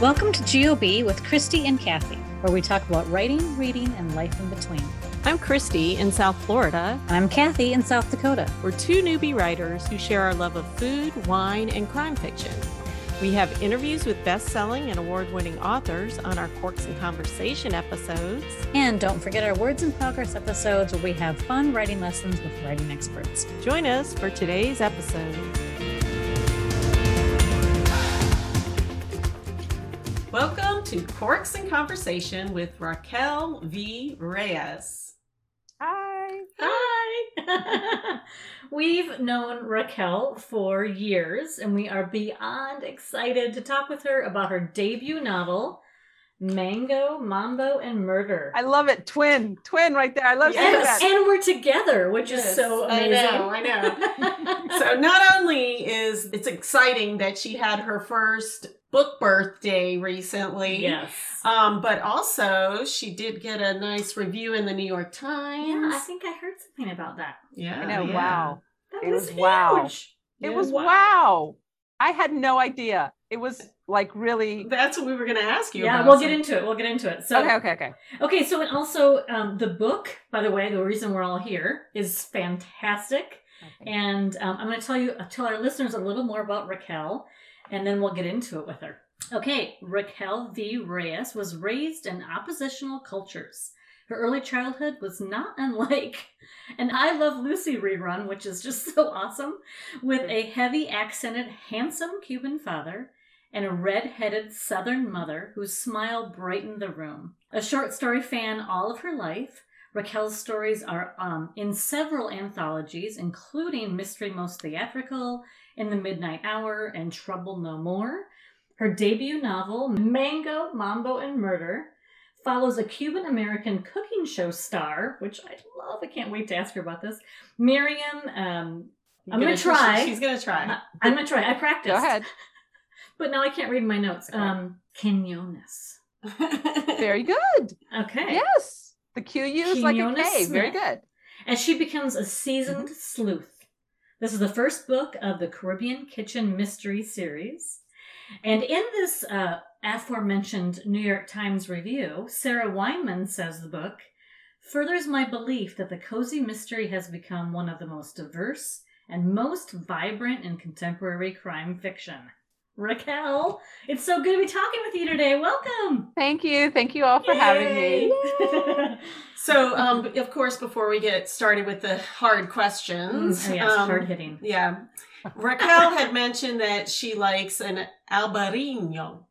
Welcome to GOB with Christy and Kathy, where we talk about writing, reading, and life in between. I'm Christy in South Florida. And I'm Kathy in South Dakota. We're two newbie writers who share our love of food, wine, and crime fiction. We have interviews with best selling and award winning authors on our Corks and Conversation episodes. And don't forget our Words in Progress episodes where we have fun writing lessons with writing experts. Join us for today's episode. To Corks and Conversation with Raquel V. Reyes. Hi. Hi. We've known Raquel for years, and we are beyond excited to talk with her about her debut novel, Mango, Mambo, and Murder. I love it. Twin. Twin right there. I love seeing and, that. and we're together, which Yes, is so I amazing. know, I know. so not only is it's exciting that she had her first book birthday recently, yes. um, but also she did get a nice review in the New York Times. Yeah, I think I heard something about that. Yeah, I know. yeah. Wow. That It was was wow. huge. It Yeah. was wow. I had no idea. It was like really. That's what we were going to ask you. Yeah, about. we'll So- get into it. We'll get into it. So Okay, okay, okay. Okay, so and also um, the book, by the way, the reason we're all here is fantastic, Okay. and um, I'm going to tell you, tell our listeners a little more about Raquel, and then we'll get into it with her. Okay, Raquel V. Reyes was raised in oppositional cultures. Her early childhood was not unlike an I Love Lucy rerun, which is just so awesome, with a heavy accented, handsome Cuban father and a red-headed southern mother whose smile brightened the room. A short story fan all of her life, Raquel's stories are um, in several anthologies, including Mystery Most Theatrical, In the Midnight Hour, and Trouble No More. Her debut novel, Mango, Mambo, and Murder, follows a Cuban American cooking show star, which I love. I can't wait to ask her about this. Miriam, um, I'm gonna try. She's going to try. I- I'm gonna try. I practiced. Go ahead. But now I can't read my notes. Okay. Um, Quinones. Very good. Okay. Yes. The Q U used like a Quinones Very good. And she becomes a seasoned sleuth. This is the first book of the Caribbean Kitchen Mystery series. And in this uh, aforementioned New York Times review, Sarah Weinman says the book furthers my belief that the cozy mystery has become one of the most diverse and most vibrant in contemporary crime fiction. Raquel, it's so good to be talking with you today. Welcome. Thank you. Thank you all for having me. so, um, of course, before we get started with the hard questions, oh, yes, um, hard hitting. Yeah. Raquel had mentioned that she likes an albarino.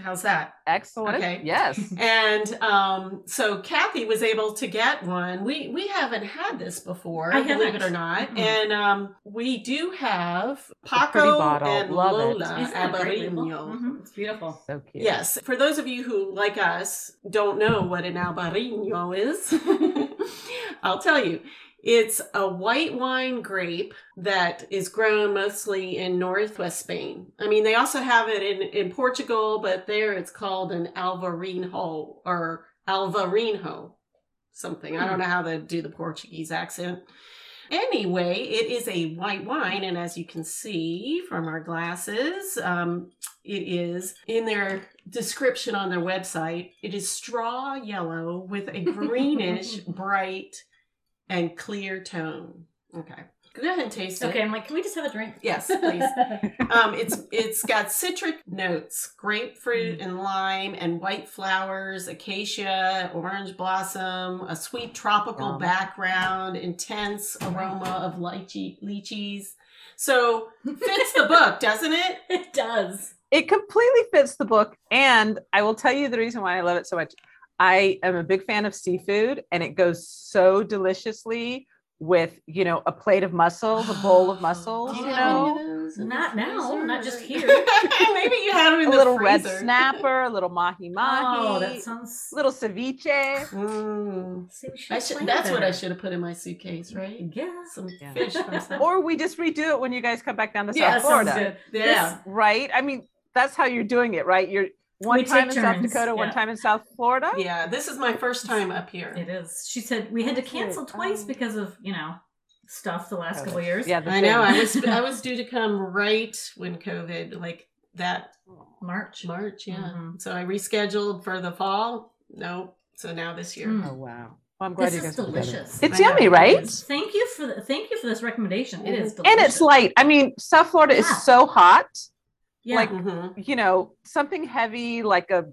How's that? Excellent. Okay. Yes. And um, so Kathy was able to get one. We we haven't had this before, I believe haven't. it or not. Mm-mm. And um, we do have Paco and Love. Lola Isn't that a great label? Albarino. Mhm, It's beautiful. So cute. Yes. For those of you who, like us, don't know what an albarino is, I'll tell you. It's a white wine grape that is grown mostly in northwest Spain. I mean, they also have it in, in Portugal, but there it's called an alvarinho or alvarinho something. I don't know how to do the Portuguese accent. Anyway, it is a white wine, and as you can see from our glasses, um, it is in their description on their website. It is straw yellow with a greenish, bright, and clear tone. Okay, go ahead and taste it. Okay, I'm like, can we just have a drink? Yes, please. Um, it's it's got citric notes, grapefruit Mm. and lime, and white flowers, acacia, orange blossom, a sweet tropical Yum. background, intense aroma of lychee lychees. So fits the book, doesn't it? it does. It completely fits the book. And I will tell you the reason why I love it so much. I am a big fan of seafood and it goes so deliciously with, you know, a plate of mussels, a bowl of mussels, Do you know, any of those in the Not now, not just here. Maybe you have them in a the little red snapper, a little mahi mahi, Oh, that sounds. little ceviche. Mm. See, we should I should, that's what I should have put in my suitcase, right? Yeah. Some Yeah. fish from some- Or we just redo it when you guys come back down to Yeah, South sounds Florida. good. Yeah. Right? I mean, that's how you're doing it, right? You're one We time in take South turns, Dakota, one time in South Florida. Yeah, this is my first time up here. It is. She said we had to cancel twice Um, because of you know stuff the last COVID. couple of years. Yeah, I know. I was I was due to come right when COVID, like that March. March. Yeah. Mhm. So I rescheduled for the fall. Nope. So now this year. Mm. Oh wow. Well, I'm glad This you is guys put delicious. It's I yummy, it right? Thank you for the, thank you for this recommendation. It is delicious. And it's light. I mean, South Florida Yeah. is so hot. Yeah. like- Mhm. You know, something heavy like a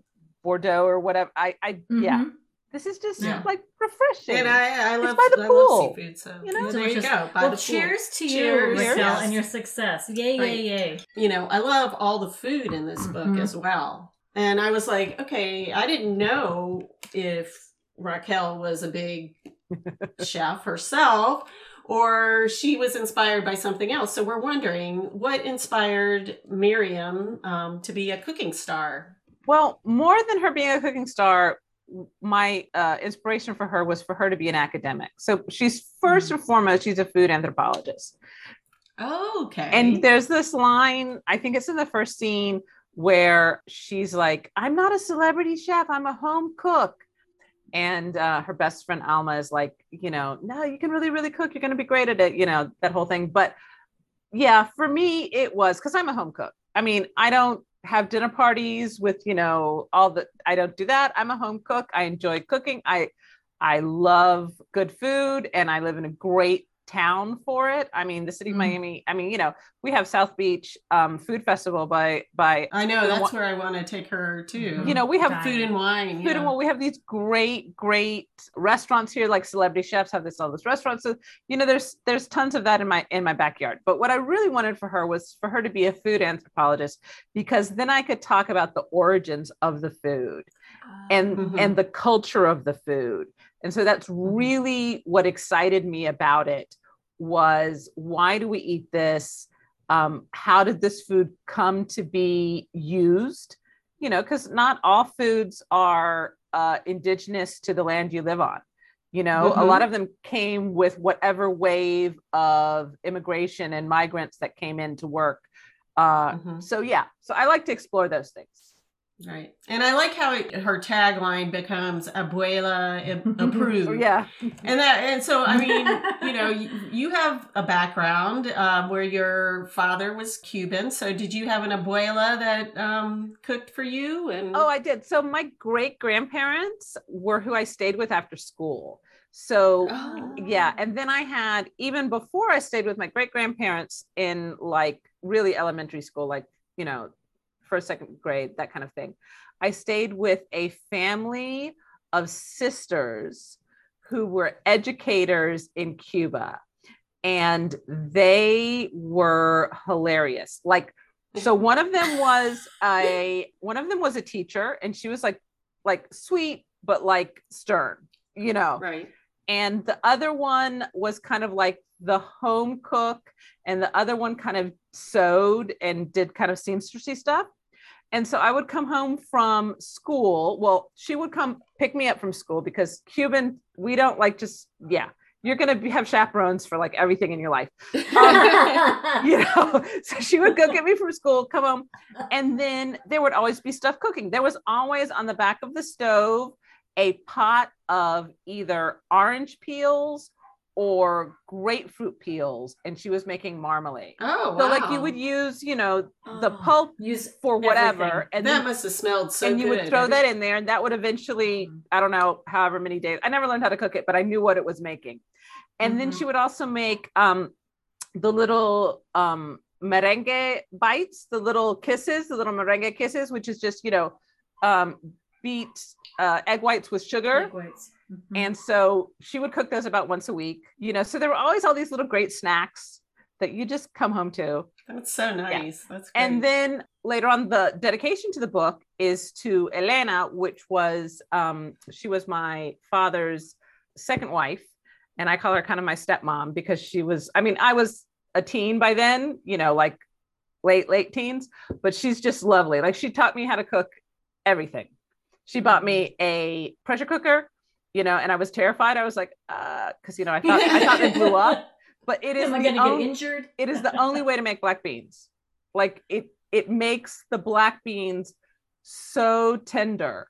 Bordeaux or whatever. I, I, yeah. Mhm. This is just Yeah. like refreshing. And I, I love, by the I pool, love seafood. So you know? there you go. By well, the pool. cheers to you, Raquel, Yes. and your success. Yay, Right. yay, yay. you know, I love all the food in this book Mhm. as well. And I was like, okay, I didn't know if Raquel was a big chef herself or she was inspired by something else. So we're wondering what inspired Miriam um, to be a cooking star. Well, more than her being a cooking star, my uh, inspiration for her was for her to be an academic. So she's 1st and foremost, she's a food anthropologist. Okay. And there's this line, I think it's in the first scene where she's like, I'm not a celebrity chef, I'm a home cook. And uh, her best friend Alma is like, you know, no, you can really, really cook. You're going to be great at it, you know, that whole thing. But yeah, for me, it was because I'm a home cook. I mean, I don't have dinner parties with, you know, all the, I don't do that. I'm a home cook. I enjoy cooking. I, I love good food and I live in a great town for it. I mean, the city of Mhm. Miami, I mean, you know, we have South Beach um, Food Festival by, by, I know that's wa- where I want to take her too. you know, we have Dining. food and wine. food yeah. and wine. we have these great, great restaurants here, like celebrity chefs have this all this restaurants. So, you know, there's there's tons of that in my in my backyard. But what I really wanted for her was for her to be a food anthropologist because then I could talk about the origins of the food and Mhm. and the culture of the food. And so that's Mm-hmm. really what excited me about it was why do we eat this? Um, how did this food come to be used? You know, because not all foods are uh, indigenous to the land you live on. You know, a Mhm. lot of them came with whatever wave of immigration and migrants that came in to work. Uh, Mhm. So yeah, so I like to explore those things. Right. And I like how it, her tagline becomes abuela approved. Yeah, And that, and so, I mean, you know, you, you have a background um, where your father was Cuban. So did you have an abuela that um, cooked for you? And Oh, I did. So my great grandparents were who I stayed with after school. So Oh. yeah, and then I had even before I stayed with my great grandparents in like really elementary school, like you know, first second grade, that kind of thing. I stayed with a family of sisters who were educators in Cuba, and they were hilarious. Like so one of them was a one of them was a teacher and she was like like sweet but like stern you know right. and the other one was kind of like the home cook and the other one kind of sewed and did kind of seamstressy stuff and so i would come home from school well she would come pick me up from school because cuban we don't like just yeah you're going to have chaperones for like everything in your life. Um, you know so she would go get me from school come home and then there would always be stuff cooking. There was always on the back of the stove a pot of either orange peels or grapefruit peels and she was making marmalade Oh, so like you would use you know the Oh, pulp use for whatever everything. and that then must have smelled so and you would throw that in there and that would eventually Mhm. i don't know however many days i never learned how to cook it but i knew what it was making and then Mhm. she would also make um the little um merengue bites the little kisses the little merengue kisses which is just you know um beat uh, egg whites with sugar Egg whites. Mhm. and so she would cook those about once a week you know so there were always all these little great snacks that you just come home to That's so nice. That's great. and then later on, the dedication to the book is to Elena, which was um, she was my father's second wife, and I call her kind of my stepmom because she was. I mean, I was a teen by then, you know, like late late teens, but she's just lovely. Like she taught me how to cook everything. She bought me a pressure cooker, you know, and I was terrified. I was like, uh, because you know, I thought I thought it blew up, but it is Am I the going to only- get injured? it is the only way to make black beans. Like it it makes the black beans so tender.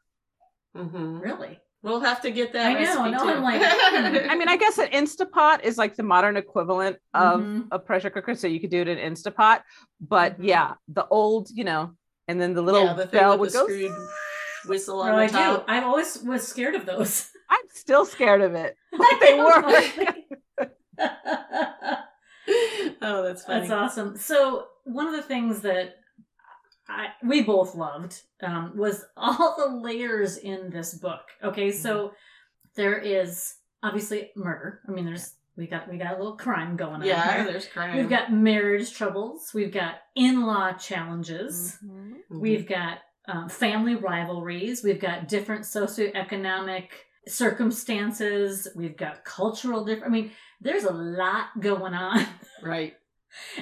Mm-hmm. Really? we'll have to get that. I know, recipe no, too. I'm like, hmm. I mean, I guess an Instapot is like the modern equivalent of Mhm. a pressure cooker, so you could do it in Instapot. But Mhm. yeah, the old, you know, and then the little yeah, the bell with would go. screwed whistle No, on I the do. top. I always was scared of those. I'm still scared of it. But they work. oh, that's funny. That's awesome. So one of the things that I, we both loved um, was all the layers in this book. Okay, so there is obviously murder. I mean, there's we got we got a little crime going on. Yeah, there's crime. We've got marriage troubles. We've got in-law challenges. Mhm. Mhm. We've got um, family rivalries. We've got different socioeconomic circumstances. We've got cultural different. I mean, there's a lot going on. right.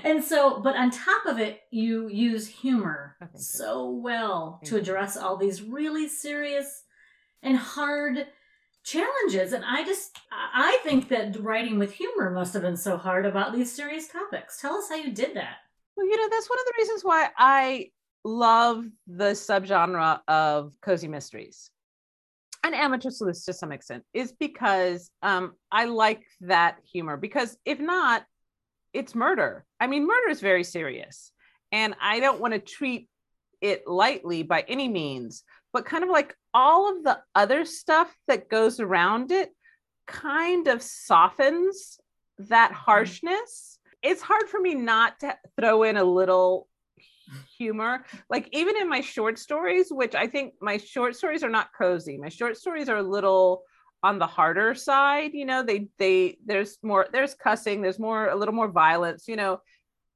And so, but on top of it, you use humor you. so well Thank to you. address all these really serious and hard challenges. And I just, I think that writing with humor must have been so hard about these serious topics. Tell us how you did that. Well, you know, that's one of the reasons why I love the subgenre of cozy mysteries and amateur sleuths to some extent, is because um, I like that humor. Because if not, it's murder. I mean, murder is very serious. And I don't want to treat it lightly by any means, but kind of like all of the other stuff that goes around it kind of softens that harshness. It's hard for me not to throw in a little humor. Like even in my short stories, which I think my short stories are not cozy. My short stories are a little on the harder side, you know, they they there's more there's cussing, there's more a little more violence, you know.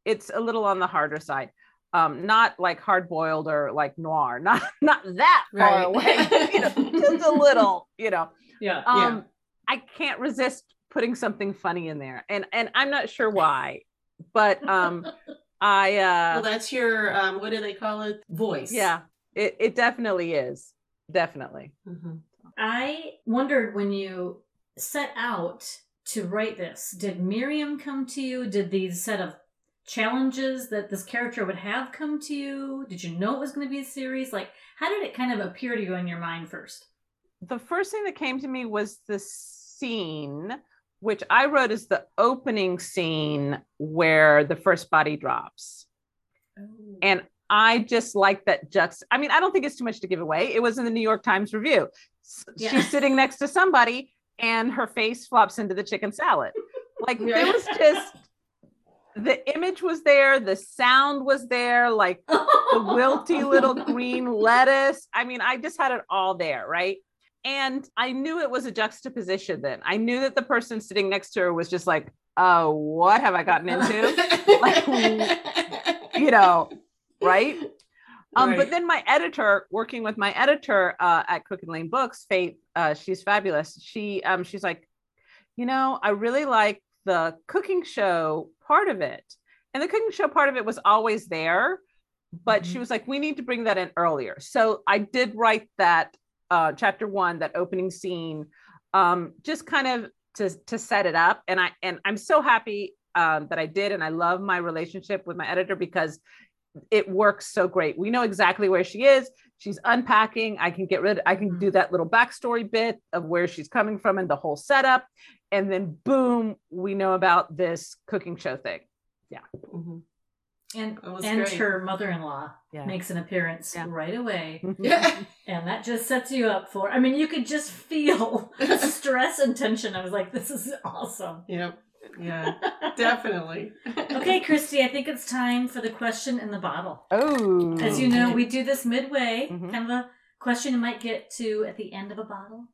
It's a little on the harder side. Um, not like hard boiled or like noir, not not that far Right. away, you know, just a little, you know Yeah. um i can't resist putting something funny in there and and i'm not sure why but um i uh well, that's your um, what do they call it? Voice. yeah it, it definitely is definitely Mhm. I wondered when you set out to write this, did Miriam come to you? Did these set of challenges that this character would have come to you? Did you know it was going to be a series? Like, how did it kind of appear to you in your mind first? the first thing that came to me was the scene which i wrote as the opening scene where the first body drops oh. and I just like that juxt. I mean, I don't think it's too much to give away. It was in the New York Times Review. Yeah. She's sitting next to somebody, and her face flops into the chicken salad. Like Yeah. there was just the image was there, the sound was there, like the wilty little green lettuce. I mean, I just had it all there, right? And I knew it was a juxtaposition then. I knew that the person sitting next to her was just like, oh, what have I gotten into? Like, you know, right? Um, Right. but then my editor, working with my editor uh, at Crooked Lane Books, Faith, uh, she's fabulous. She um, she's like, you know, I really like the cooking show part of it, and the cooking show part of it was always there, but she Mhm. was like, we need to bring that in earlier. So I did write that uh, chapter one, that opening scene, um, just kind of to to set it up, and I and I'm so happy um, that I did, and I love my relationship with my editor because it works so great. We know exactly where she is. She's unpacking. I can get rid. I can do that little backstory bit of where she's coming from and the whole setup, and then boom, we know about this cooking show thing. Mhm. And and great. her mother-in-law Yeah. makes an appearance Yeah. right away, Yeah. and that just sets you up for. I mean, you could just feel the stress and tension. I was like, this is awesome. Yep. Yeah. Definitely. Okay, Christy, I think it's time for the question in the bottle. Oh, As you know, we do this midway, Mhm. kind of a question you might get to at the end of a bottle.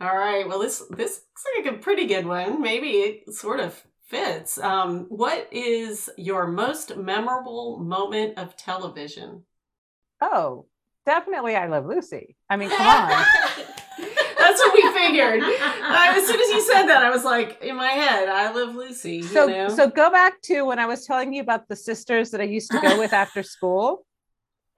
All right. Well, this this looks like a pretty good one. Maybe it sort of fits. Um, what is your most memorable moment of television? oh, definitely. I love Lucy. I mean, come on. That's what we figured. Uh, as soon as you said that, I was like, in my head, I love Lucy. so know? so go back to when I was telling you about the sisters that I used to go with after school.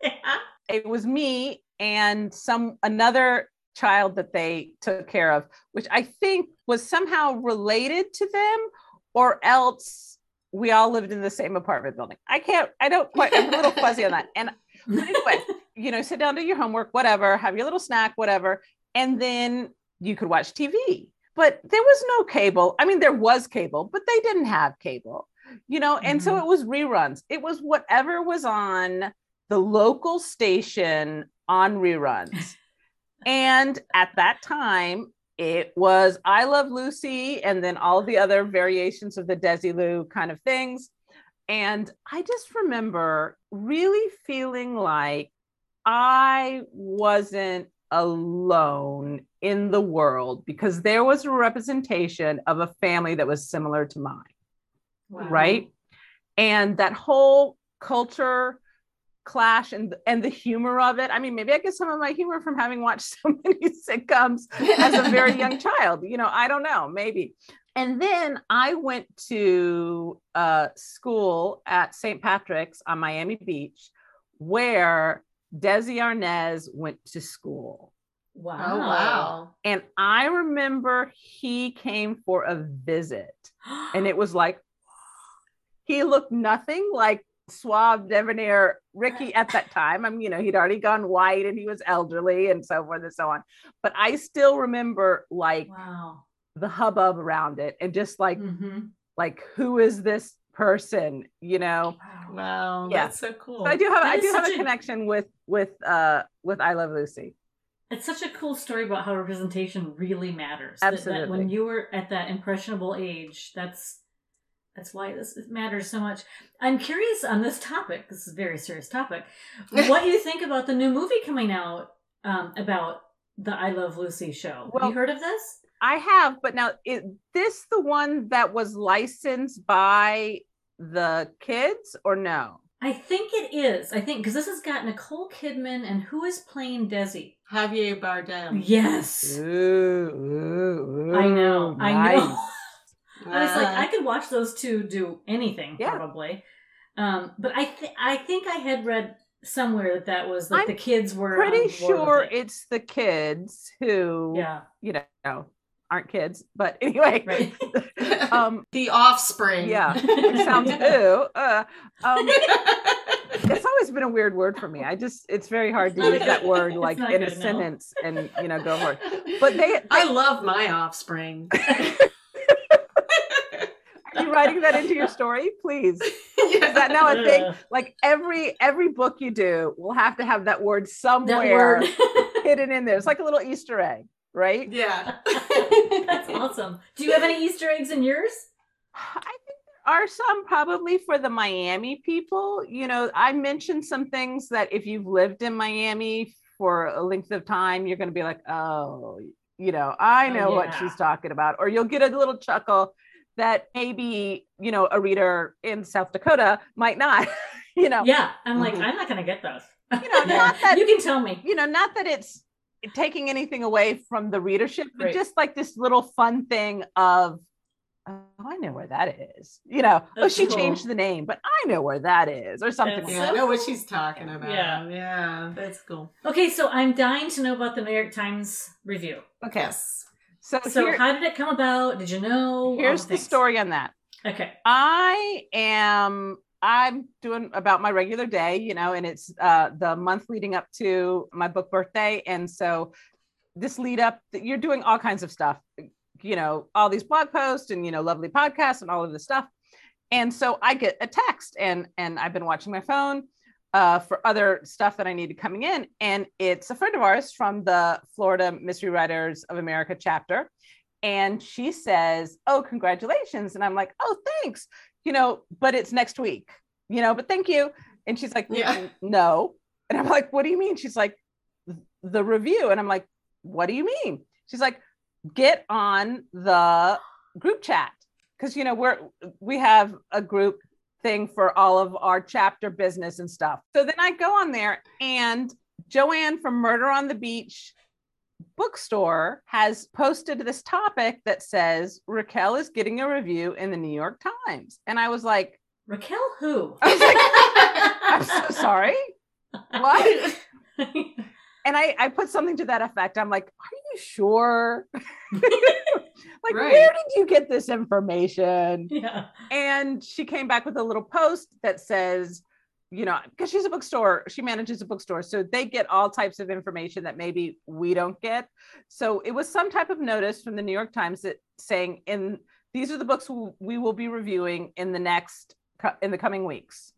it was me and some another child that they took care of which i think was somehow related to them or else we all lived in the same apartment building. I can't i don't quite i'm a little fuzzy on that. And anyway you know sit down do your homework whatever have your little snack whatever and then you could watch tv but there was no cable. I mean there was cable but they didn't have cable you know? And so Mhm. it was reruns. It was whatever was on the local station on reruns. and at that time, it was I Love Lucy and then all the other variations of the Desilu kind of things. And I just remember really feeling like I wasn't alone in the world because there was a representation of a family that was similar to mine, Wow. right? And that whole culture clash and and the humor of it. I mean, maybe I get some of my humor from having watched so many sitcoms as a very young child. You know, I don't know, maybe. And then I went to uh, school at St. Patrick's on Miami Beach, where Desi Arnaz went to school. Wow. Oh wow. And I remember he came for a visit, and it was like, he looked nothing like suave debonair Ricky at that time. I mean, you know, he'd already gone white and he was elderly and so forth and so on. But I still remember like wow. the hubbub around it and just like hmm like who is this person you know Wow. Wow. Yeah. That's so cool. so i do have That i do have a a- connection with with uh with i love lucy It's such a cool story about how representation really matters. That- That, when you were at that impressionable age, that's that's why this matters so much. I'm curious on this topic. This is a very serious topic. what you think about the new movie coming out um, about the I Love Lucy show? Have you heard of this? i have but now is this the one that was licensed by the kids or no I think it is. I think because this has got Nicole Kidman and who is playing Desi? Javier Bardem. Yes, ooh, ooh, I know. ooh, I know. Nice. I was like, I could watch those two do anything Yeah. probably. Um, but I th- I think I had read somewhere that that was like I'm the kids were pretty sure it. it's the kids who yeah you know aren't kids but anyway right. um the offspring. yeah it sounds ooh uh, um it's always been a weird word for me i just it's very hard to use that word like in a good, sentence and you know go for it but they, I love my offspring. Are you writing that into your story? Please. Yeah. is that now a thing? Like every every book you do will have to have that word that somewhere word. hidden in there. It's like a little easter egg right? Yeah. that's awesome. Do you have any easter eggs in yours? I think there are some probably for the Miami people. You know, I mentioned some things that if you've lived in Miami for a length of time, you're going to be like, oh, you know, I Oh, know what she's talking about. Or you'll get a little chuckle that maybe, you know, a reader in South Dakota might not, you know, yeah i'm like Mhm. i'm not gonna get those you know, not that, you can tell me you know, not that it's taking anything away from the readership, but Right. just like this little fun thing of, oh, I know where that is. You know, oh, she cool. changed the name, but I know where that is, or something. That's like Yeah, I that. know what she's talking about. Yeah. Yeah. That's cool. okay so i'm dying to know about the new york times review Okay, Yes. So, so here- how did it come about did you know here's the things. story on that. okay I am I'm doing about my regular day, you know, and it's uh the month leading up to my book birthday. And so this lead up, you're doing all kinds of stuff, you know, all these blog posts and you know, lovely podcasts and all of this stuff. And so I get a text and and I've been watching my phone uh, for other stuff that I needed coming in. And it's a friend of ours from the Florida Mystery Writers of America chapter. And she says, Oh, congratulations. And I'm like, Oh, thanks. You know, but it's next week, you know, but thank you. And she's like, Yeah. No. And I'm like, What do you mean? She's like, The review. And I'm like, What do you mean? She's like, Get on the group chat. Cause, you know, we're, we have a group thing for all of our chapter business and stuff. So then I go on there and Joanne from Murder on the Beach bookstore has posted this topic that says Raquel is getting a review in the New York Times. And I was like, raquel who I was like, I'm so sorry. What? And I, I put something to that effect. I'm like, are you sure? like, Right. where did you get this information? yeah And she came back with a little post that says, you know, because she's a bookstore, she manages a bookstore. So they get all types of information that maybe we don't get. So it was some type of notice from the New York Times that saying, in these are the books we we will be reviewing in the next, in the coming weeks.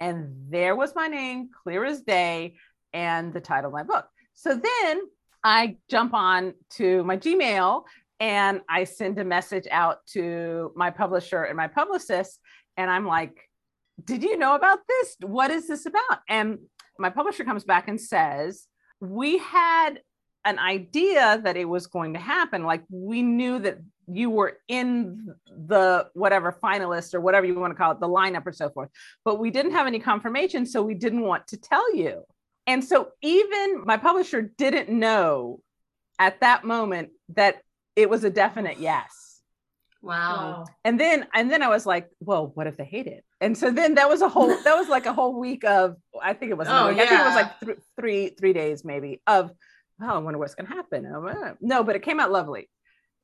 And there was my name, clear as day, and the title of my book. So then I jump on to my Gmail and I send a message out to my publisher and my publicist. And I'm like, Did you know about this? What is this about? And my publisher comes back and says, We had an idea that it was going to happen. Like we knew that you were in the whatever finalist or whatever you want to call it, the lineup or so forth, but we didn't have any confirmation. So we didn't want to tell you. And so even my publisher didn't know at that moment that it was a definite yes. Wow. And then and then I was like, well, what if they hate it? And so then that was a whole that was like a whole week of I think it was Oh, yeah. I think it was like th- three three days maybe of well, I wonder what's gonna happen. Oh, No, but it came out lovely.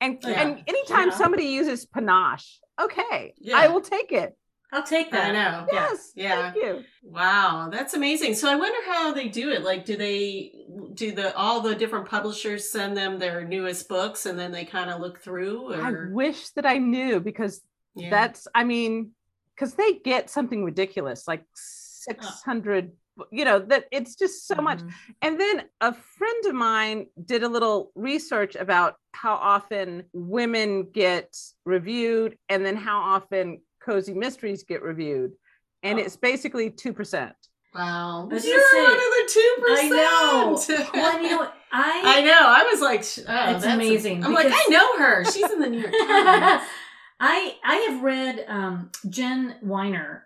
And Yeah. and anytime Yeah. somebody uses panache, okay, Yeah. I will take it. I'll take that. I know. Yeah. Yes, Yeah. thank you. Wow, that's amazing. So I wonder how they do it. Like, do they do the all the different publishers send them their newest books, and then they kind of look through? I wish that I knew because yeah. that's i mean because they get something ridiculous like 600 you know that it's just so much Mhm. and then a friend of mine did a little research about how often women get reviewed and then how often cozy mysteries get reviewed and Oh. it's basically 2% wow. I was You're gonna one say- of the two I know. percent. Well, you know, I I know. I was like, oh, It's that's amazing I'm like, I know her. She's in the New York Times. I I have read um, Jen Weiner,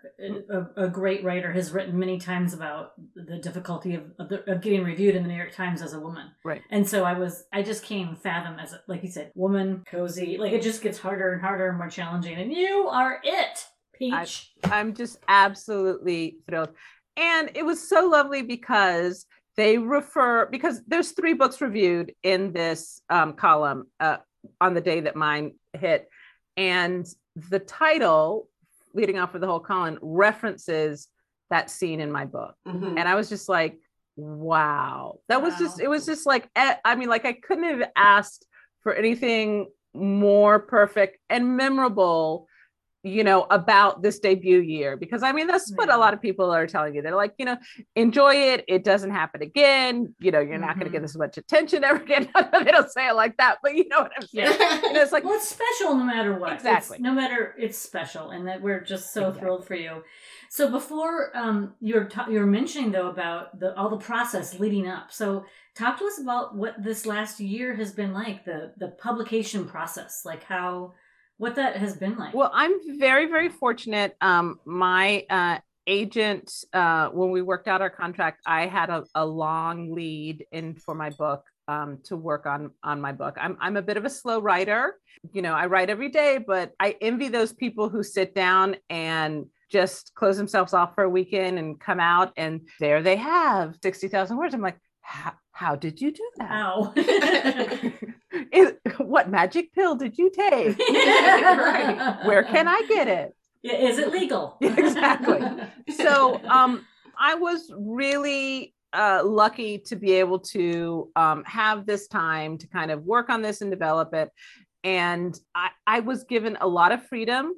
a, a great writer, has written many times about the difficulty of of, the, of getting reviewed in the New York Times as a woman. Right. And so I was I just can't fathom as a, like you said, woman, cozy. Like it just gets harder and harder and more challenging. And you are it, Peach. I'm just absolutely thrilled. And it was so lovely because they refer because there's three books reviewed in this um, column uh, on the day that mine hit, and the title leading off of the whole column references that scene in my book, Mhm. and I was just like, wow, that was just it was just like I mean, like I couldn't have asked for anything more perfect and memorable you know about this debut year because i mean that's what a lot of people are telling you they're like you know enjoy it it doesn't happen again you know you're not going to get this much attention ever again they don't say it like that but you know what i'm saying it's like well, it's special no matter what. It's- Exactly. no matter it's special, and that we're just so Exactly. thrilled for you. So before um, you're ta- you're mentioning though about the all the process leading up. So talk to us about what this last year has been like the the publication process, like how what that has been like. well i'm very very fortunate. Um my uh agent uh when we worked out our contract i had a, a long lead in for my book um to work on on my book. I'm i'm a bit of a slow writer. You know i write every day but i envy those people who sit down and just close themselves off for a weekend and come out and there they have 60,000 words. I'm like how, how did you do that what magic pill did you take Right. where can i get it? Is it legal? Exactly. so um i was really uh lucky to be able to um have this time to kind of work on this and develop it and i i was given a lot of freedom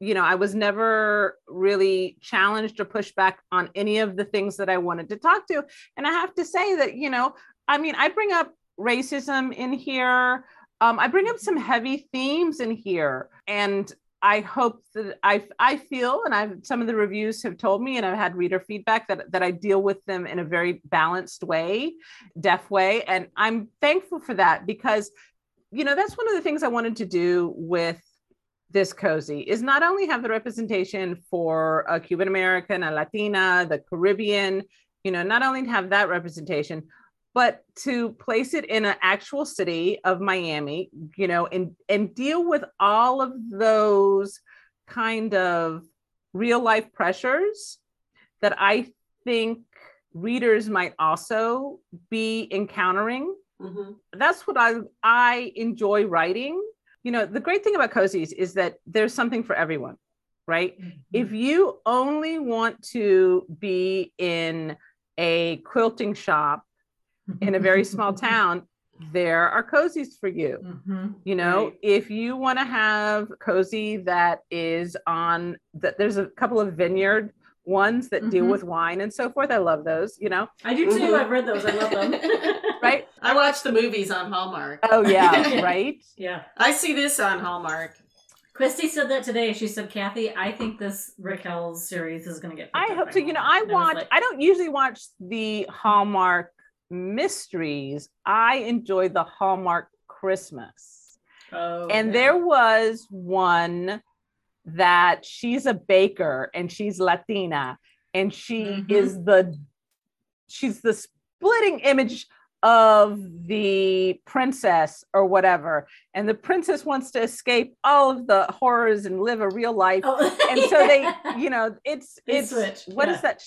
you know i was never really challenged or pushed back on any of the things that i wanted to talk to. And i have to say that you know i mean i bring up racism in here. Um, i bring up some heavy themes in here. And I hope that I I feel, and I've some of the reviews have told me, and I've had reader feedback that that I deal with them in a very balanced way, deaf way, and I'm thankful for that because, you know, that's one of the things I wanted to do with this cozy is not only have the representation for a Cuban American, a Latina, the Caribbean, you know, not only to have that representation, but to place it in an actual city of Miami, you know, and and deal with all of those kind of real life pressures that I think readers might also be encountering. Mhm. That's what I I enjoy writing. You know, the great thing about cozies is that there's something for everyone, right? if you only want to be in a quilting shop in a very small town, there are cozies for you. Mhm. You know, Right. if you want to have cozy that is on that, there's a couple of vineyard ones that deal Mhm. with wine and so forth. I love those, you know, I do too. Mhm. I've read those. I love them. right? I watch the movies on Hallmark. Oh, yeah, right. yeah. I see this on Hallmark. Christy said that today. She said, Kathy, I think this Raquel's series is going to get. I up hope by so. You know, I Hallmark." And was watch, like, I don't usually watch the Hallmark mysteries. I enjoy the Hallmark Christmas. oh, and yeah. there was one that she's a baker and she's Latina and she Mhm. is the she's the splitting image of the princess or whatever and the princess wants to escape all of the horrors and live a real life Oh, and so they you know it's They it's what is yeah. that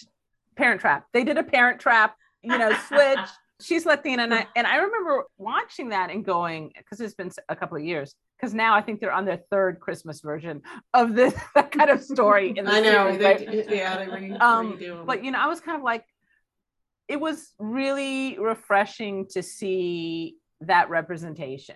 parent trap they did a parent trap you know switch she's latina and i and i remember watching that and going because it's been a couple of years because now i think they're on their third christmas version of this kind of story in the I know. series, They, right? yeah, they re- Um, but you know i was kind of like it was really refreshing to see that representation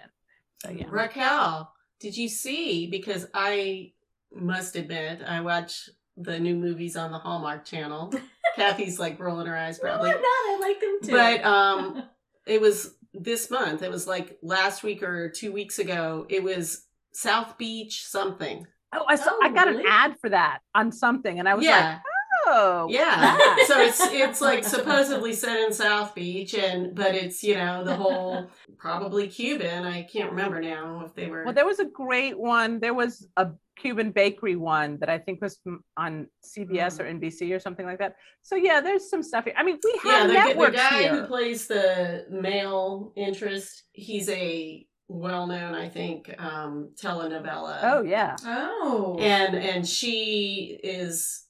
so yeah Raquel, did you see? Because I must admit, I watch the new movies on the Hallmark Channel. Kathy's like rolling her eyes No, I'm probably. not. I like them too. But um, it was this month. It was like last week or two weeks ago. It was South Beach something. oh i saw Oh, i got really? an ad for that on something and i was like yeah, oh yeah. that. so it's it's like supposedly set in South Beach, and but it's you know the whole probably Cuban. I can't remember now if they were. Well, there was a great one. There was a Cuban bakery one that I think was on CBS or NBC or something like that. So yeah, there's some stuff here. I mean, we yeah, have the, the networks guy here. who plays the male interest, he's a well-known, I think, um, telenovela. oh yeah, oh, and and she is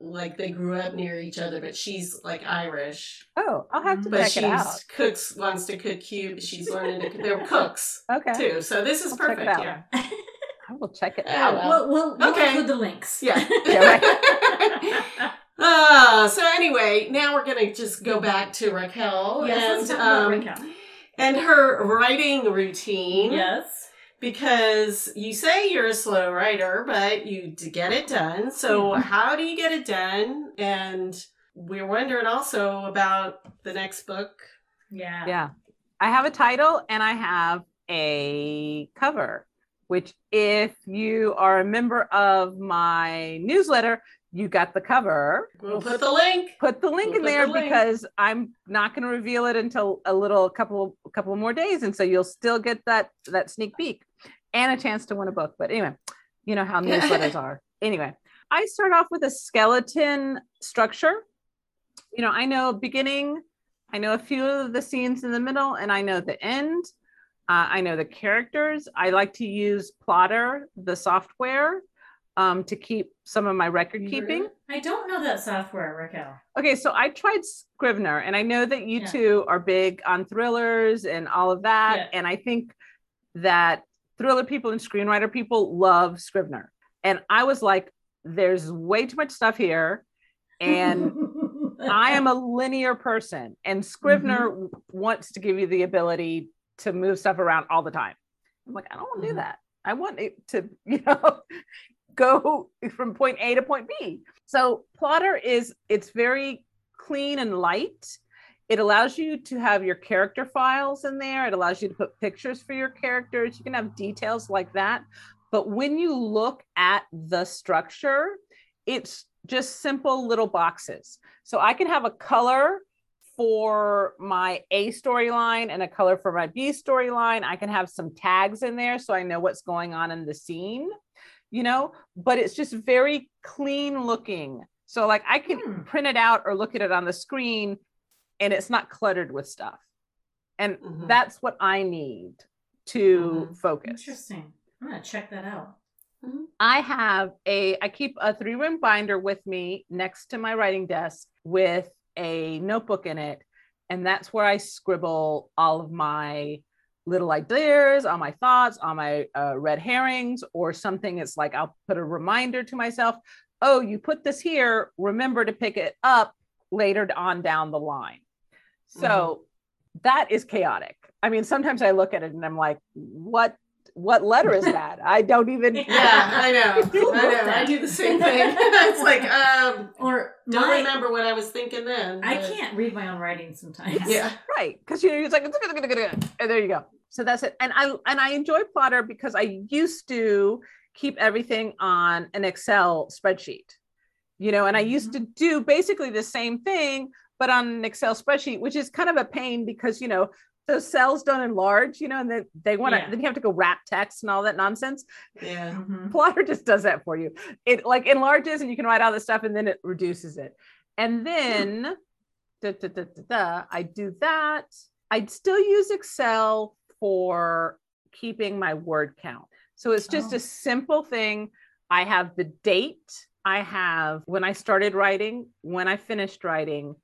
like they grew up near each other, but she's like Irish. oh, I'll have to But check she's it out. cooks wants to cook cute. She's learning to cook. They're cooks Okay, too, so this is I'll check it perfect. out. Yeah, I will check it Yeah, out. well. we'll, we'll, we'll Okay. include the links. yeah. Yeah, Ah, so anyway, now we're gonna just go back to Raquel yes, and let's talk about um, Raquel. and her writing routine. Yes. Because you say you're a slow writer, but you get it done. So Yeah. how do you get it done? And we're wondering also about the next book. Yeah. yeah, I have a title and I have a cover. Which, if you are a member of my newsletter, you got the cover. We'll put the link. put the link We'll in there the link. because I'm not going to reveal it until a little couple a couple more days, and so you'll still get that that sneak peek and a chance to win a book. But anyway, you know how newsletters are. Anyway, I start off with a skeleton structure. You know, I know beginning, I know a few of the scenes in the middle, and I know the end. Uh, I know the characters. I like to use Plottr, the software, um, to keep some of my record keeping. I don't know that software, Raquel. Okay, so I tried Scrivener, and I know that you Yeah. two are big on thrillers and all of that. Yeah. And I think that thriller people and screenwriter people love Scrivener. And I was like, there's way too much stuff here. And I am a linear person, and Scrivener Mm-hmm. wants to give you the ability to move stuff around all the time. I'm like, I don't want to do that. I want it to, you know, go from point A to point B. So Plottr is it's very clean and light. It allows you to have your character files in there. It allows you to put pictures for your characters. You can have details like that. But when you look at the structure, it's just simple little boxes. So I can have a color for my A storyline and a color for my B storyline. I can have some tags in there so I know what's going on in the scene, you know, but it's just very clean looking. So, like, I can Hmm. print it out or look at it on the screen and it's not cluttered with stuff. And Mhm. that's what I need to Mhm. focus. Interesting. I'm gonna check that out. I have a I keep a three ring binder with me next to my writing desk with a notebook in it and that's where I scribble all of my little ideas, all my thoughts, all my uh, red herrings or something it's like I'll put a reminder to myself, "Oh, you put this here, remember to pick it up later on down the line." So that is chaotic. I mean, sometimes I look at it and I'm like, "What what letter is that? I don't even. Yeah, I know. I know. I do the same thing. it's like, um, Or don't my, remember what I was thinking then. I can't read my own writing sometimes. Yeah. right because you know it's like and there you go so that's it and i and i enjoy Plottr because i used to keep everything on an excel spreadsheet you know and i used to do basically the same thing but on an excel spreadsheet which is kind of a pain because you know those cells don't enlarge you know and then they want to Yeah. then you have to go wrap text and all that nonsense Yeah. Mhm. Plottr just does that for you it like enlarges and you can write all this stuff and then it reduces it and then da, da, da, da, da, i do that i'd still use excel for keeping my word count so it's just Oh. a simple thing i have the date i have when i started writing when i finished writing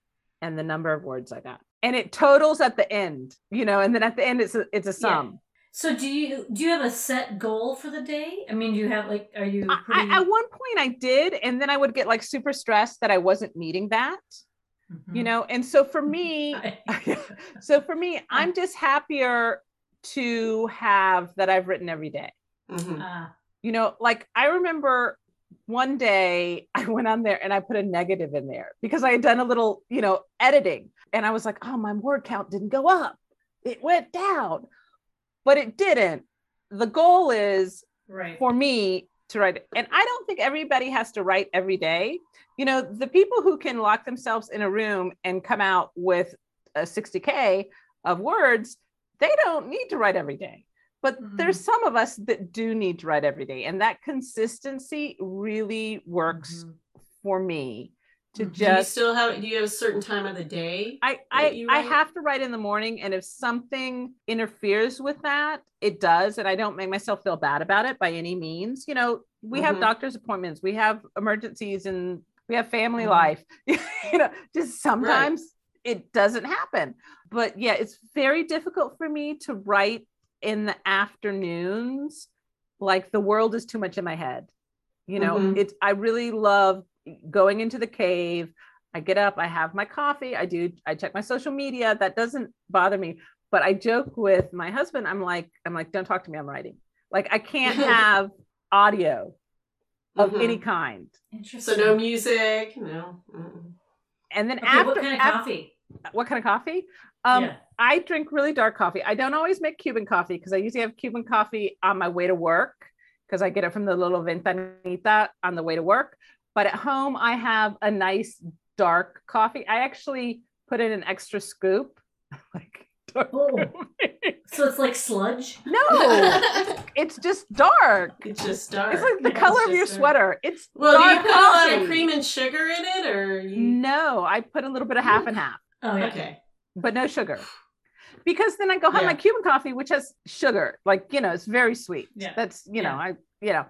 and the number of words i got and it totals at the end you know and then at the end it's a, it's a sum So do you do you have a set goal for the day? I mean, do you have like are you pretty I- at one point I did, and then I would get like super stressed that I wasn't meeting that, Mhm. you know. And so for me, so for me, I'm just happier to have that I've written every day. Mhm. Ah, You know, like I remember one day I went on there and I put a negative in there because I had done a little, you know, editing, and I was like, oh, my word count didn't go up; it went down, but it didn't. The goal is right. for me to write and i don't think everybody has to write every day. You know the people who can lock themselves in a room and come out with a 60k of words they don't need to write every day but Mhm. there's some of us that do need to write every day and that consistency really works Mhm. for me to Mhm. Do you just still have? Do you have a certain time of the day? I I, I have to write in the morning, and if something interferes with that, it does, and I don't make myself feel bad about it by any means. You know, we have Mhm. doctor's appointments, we have emergencies, and we have family Mhm. life. you know, just sometimes it doesn't happen. But yeah, it's very difficult for me to write in the afternoons. Like the world is too much in my head. You know, Mhm. it's I really love going into the cave. I get up, I have my coffee, I do, I check my social media. That doesn't bother me. But I joke with my husband, I'm like, I'm like, don't talk to me, I'm writing. Like I can't have audio of Mhm. any kind. Interesting. So no music. No. Mm-mm. And then Okay, after what kind of af- coffee? what kind of coffee? Um, yeah. I drink really dark coffee. I don't always make Cuban coffee because I usually have Cuban coffee on my way to work because I get it from the little ventanita on the way to work. But at home, I have a nice dark coffee. I actually put in an extra scoop. like dark Oh. So it's like sludge. no, it's just dark. it's just dark. It's like the It's color of your dark. sweater. It's Well, do you put a lot of cream and sugar in it, or you? No, I put a little bit of half and half. Oh yeah. Okay. But no sugar. Because then I go have my Cuban coffee, which has sugar, like you know, it's very sweet. Yeah. That's you know, Yeah. I you know,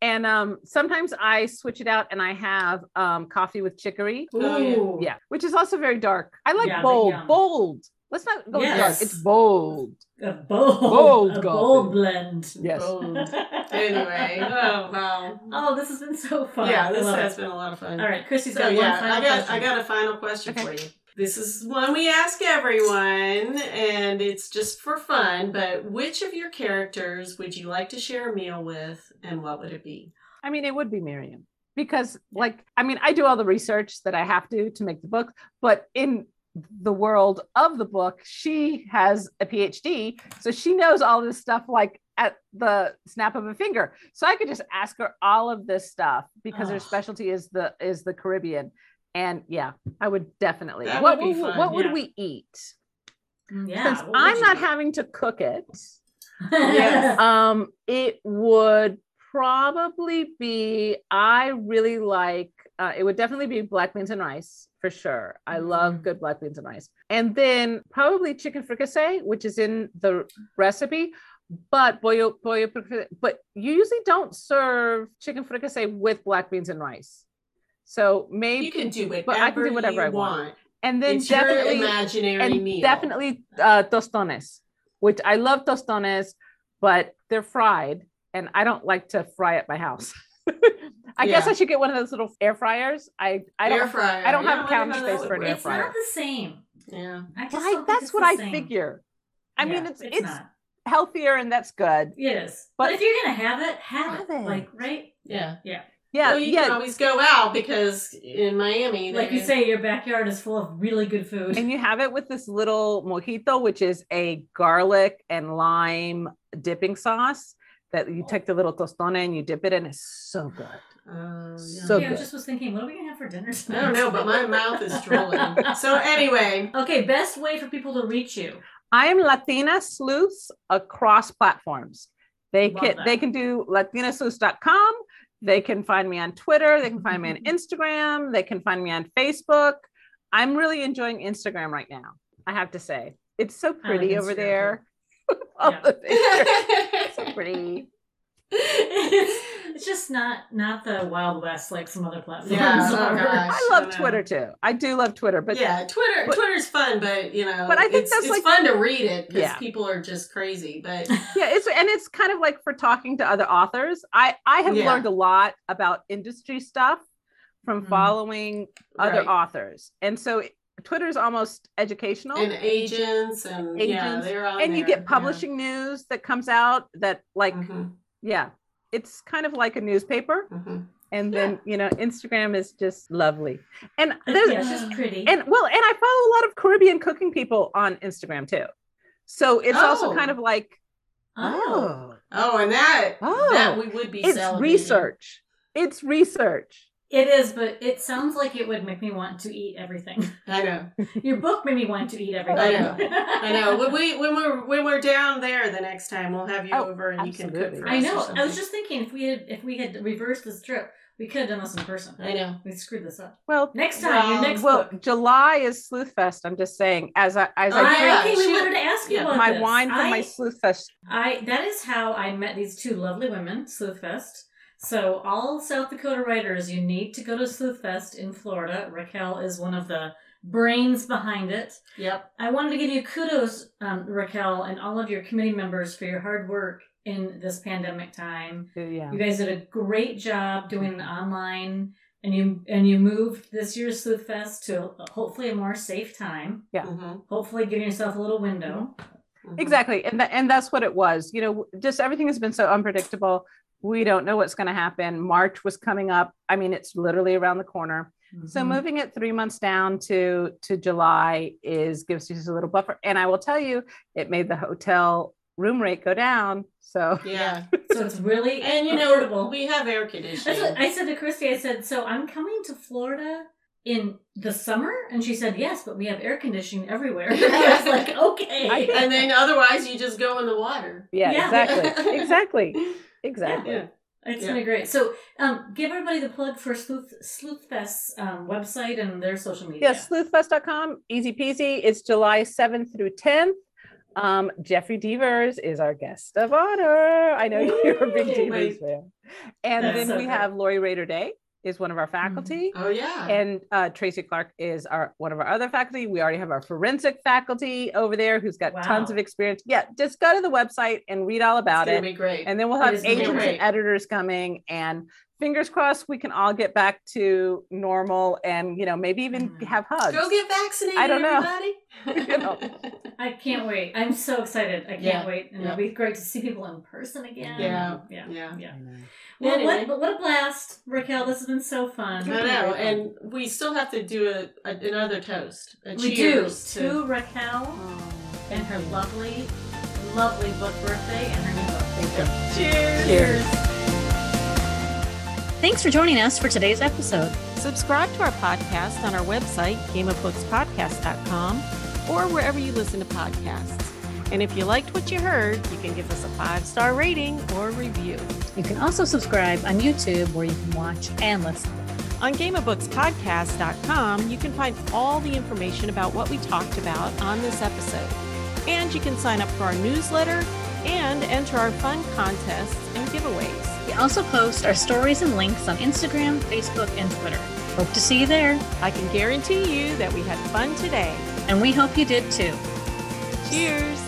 and um sometimes I switch it out and I have um coffee with chicory. Oh, yeah. Ooh. Yeah, which is also very dark. I like Yeah, bold, bold. Let's not go dark. It's bold. A bold, Bold a bold blend. Yes. Bold. Anyway. Oh wow. oh, this has been so fun. Yeah, this has it. been a lot of fun. All right, Christy's So got yeah, one final I got question. I got a final question Okay. for you. This is one we ask everyone, and it's just for fun. But which of your characters would you like to share a meal with, and what would it be? I mean, it would be Miriam because, like, I mean, I do all the research that I have to to make the book, but in the world of the book, she has a PhD, so she knows all this stuff like at the snap of a finger. So I could just ask her all of this stuff because her Oh. specialty is the is the Caribbean, and yeah, I would definitely. That what would be fun, what would we eat? yeah, Since I'm not do? having to cook it Yes. um it would probably be i really like uh, it would definitely be black beans and rice for sure i love Mhm. good black beans and rice and then probably chicken fricassee which is in the recipe but pollo, pollo fricassee- but you usually don't serve chicken fricassee with black beans and rice so maybe You can do whatever, but I can do whatever you I want. want. and then it's your definitely imaginary and meal. definitely uh, tostones, which I love tostones, but they're fried, and I don't like to fry at my house. I guess I should get one of those little air fryers. I I don't. fryer. I don't have Yeah, I counter wonder space for an would air work. it's fryer. not the same. Yeah. I Right, that's what I same. figure. I mean, Yeah, it's it's, healthier and that's good. It is. But- But, if you're gonna have it, have, Have it. it. Like right, Yeah. Yeah, well, you yeah. can always go out because in Miami, like you say, your backyard is full of really good food. and you have it with this little mojito, which is a garlic and lime dipping sauce that you take the little tostone and you dip it in. It's so good. Oh, yeah. So yeah, I good. just was thinking, what are we gonna have for dinner tonight? I don't know, but my mouth is drooling. So anyway, Okay, best way for people to reach you. I am Latina Sleuths across platforms. They Love can that. they can do latinasleuths.com. They can find me on Twitter. They can find me on Instagram. They can find me on Facebook. I'm really enjoying Instagram right now. I have to say, it's so pretty over there. All Yeah. the pictures, so pretty. It's, it's just not not the wild west like some other platforms. Yeah, oh are. gosh. I love know. Twitter too. I do love Twitter, but yeah, Twitter. but- Twitter's fun, but you know, But I think it's, that's it's like- fun to read it because Yeah. people are just crazy. But yeah it's and it's kind of like for talking to other authors i i have Yeah. learned a lot about industry stuff from Mhm. following other right. authors and so twitter's almost educational and agents and yeah, Agents, they're on and you get publishing news that comes out that like Yeah. Yeah it's kind of like a newspaper mhm. and then you know instagram is just lovely and there's yeah, just pretty. and well and i follow a lot of caribbean cooking people on instagram too so it's also Oh. kind of like oh, Oh, and that Oh. that we would be it's celebrating. research it's research it is, but it sounds like it would make me want to eat everything. I know. Your book made me want to eat everything. I know. I know. When we when we're when we're down there the next time, we'll have you Oh, over and you can cook absolutely. for us. I or know. I was just thinking if we had if we had reversed this trip, we could have done this in person. I know. We screwed this up. well Next time, your Well, next well book. july is sleuth fest i'm just saying as i as i I, drink okay, we shoot. wanted to ask you Yeah. about my this. wine from I, my sleuth fest I that is how I met these two lovely women, Sleuthfest. So all South Dakota writers, you need to go to Sleuthfest in Florida. Raquel is one of the brains behind it. Yep. I wanted to give you kudos, um, Raquel, and all of your committee members for your hard work in this pandemic time. yeah You guys did a great job doing it online, and you and you moved this year's Sleuthfest to hopefully a more safe time. Yeah. Mhm, Hopefully, giving yourself a little window. mhm. exactly and that, and that's what it was you know just everything has been so unpredictable we don't know what's going to happen march was coming up i mean it's literally around the corner so Mhm. moving it three months down to to july is gives you just a little buffer and i will tell you it made the hotel room rate go down so Yeah. So it's really And you know, we have air conditioning. what I said to Christy. I said, "So I'm coming to Florida in the summer," and she said, "Yes, but we have air conditioning everywhere." I was like, "Okay." And then otherwise you just go in the water. yeah, Yeah. exactly exactly exactly Yeah. It's Yeah. been great. So, um, give everybody the plug for Sleuth Sleuthfest's um, website and their social media. Yeah, sleuthfest.com, easy peasy. It's July 7th through 10th. Um, Jeffery Deaver is our guest of honor. I know you're a big. Deaver fan. And That's then so we have Lori Rader Day is one of our Mm-hmm. faculty. Oh yeah. And uh, Tracy Clark is our one of our other faculty. We already have our forensic faculty over there who's got tons of experience. Yeah, just go to the website and read all about it. be great. And then we'll have is gonna be agents and editors coming and fingers crossed we can all get back to normal and you know maybe even Mm. have hugs. Go get vaccinated, I don't know. everybody. You know. I can't wait. I'm so excited. I can't Yeah. wait, and Yeah. it'll be great to see people in person again. Yeah. yeah, Yeah. yeah. I know. Well, Anyway. what, but what a blast, Raquel. This has been so fun. I know, and we still have to do a, a another toast. A we do cheers to Raquel and her lovely, lovely book birthday and her new book. Thank you. Cheers. Cheers. Thanks for joining us for today's episode. Subscribe to our podcast on our website, gameofbookspodcast.com, or wherever you listen to podcasts. And if you liked what you heard, you can give us a five star rating or review. You can also subscribe on YouTube where you can watch and listen. On gameofbookspodcast.com, you can find all the information about what we talked about on this episode. And you can sign up for our newsletter and enter our fun contests and giveaways. We also post our stories and links on Instagram, Facebook, and Twitter. Hope to see you there, I can guarantee you that we had fun today. and we hope you did too. Cheers!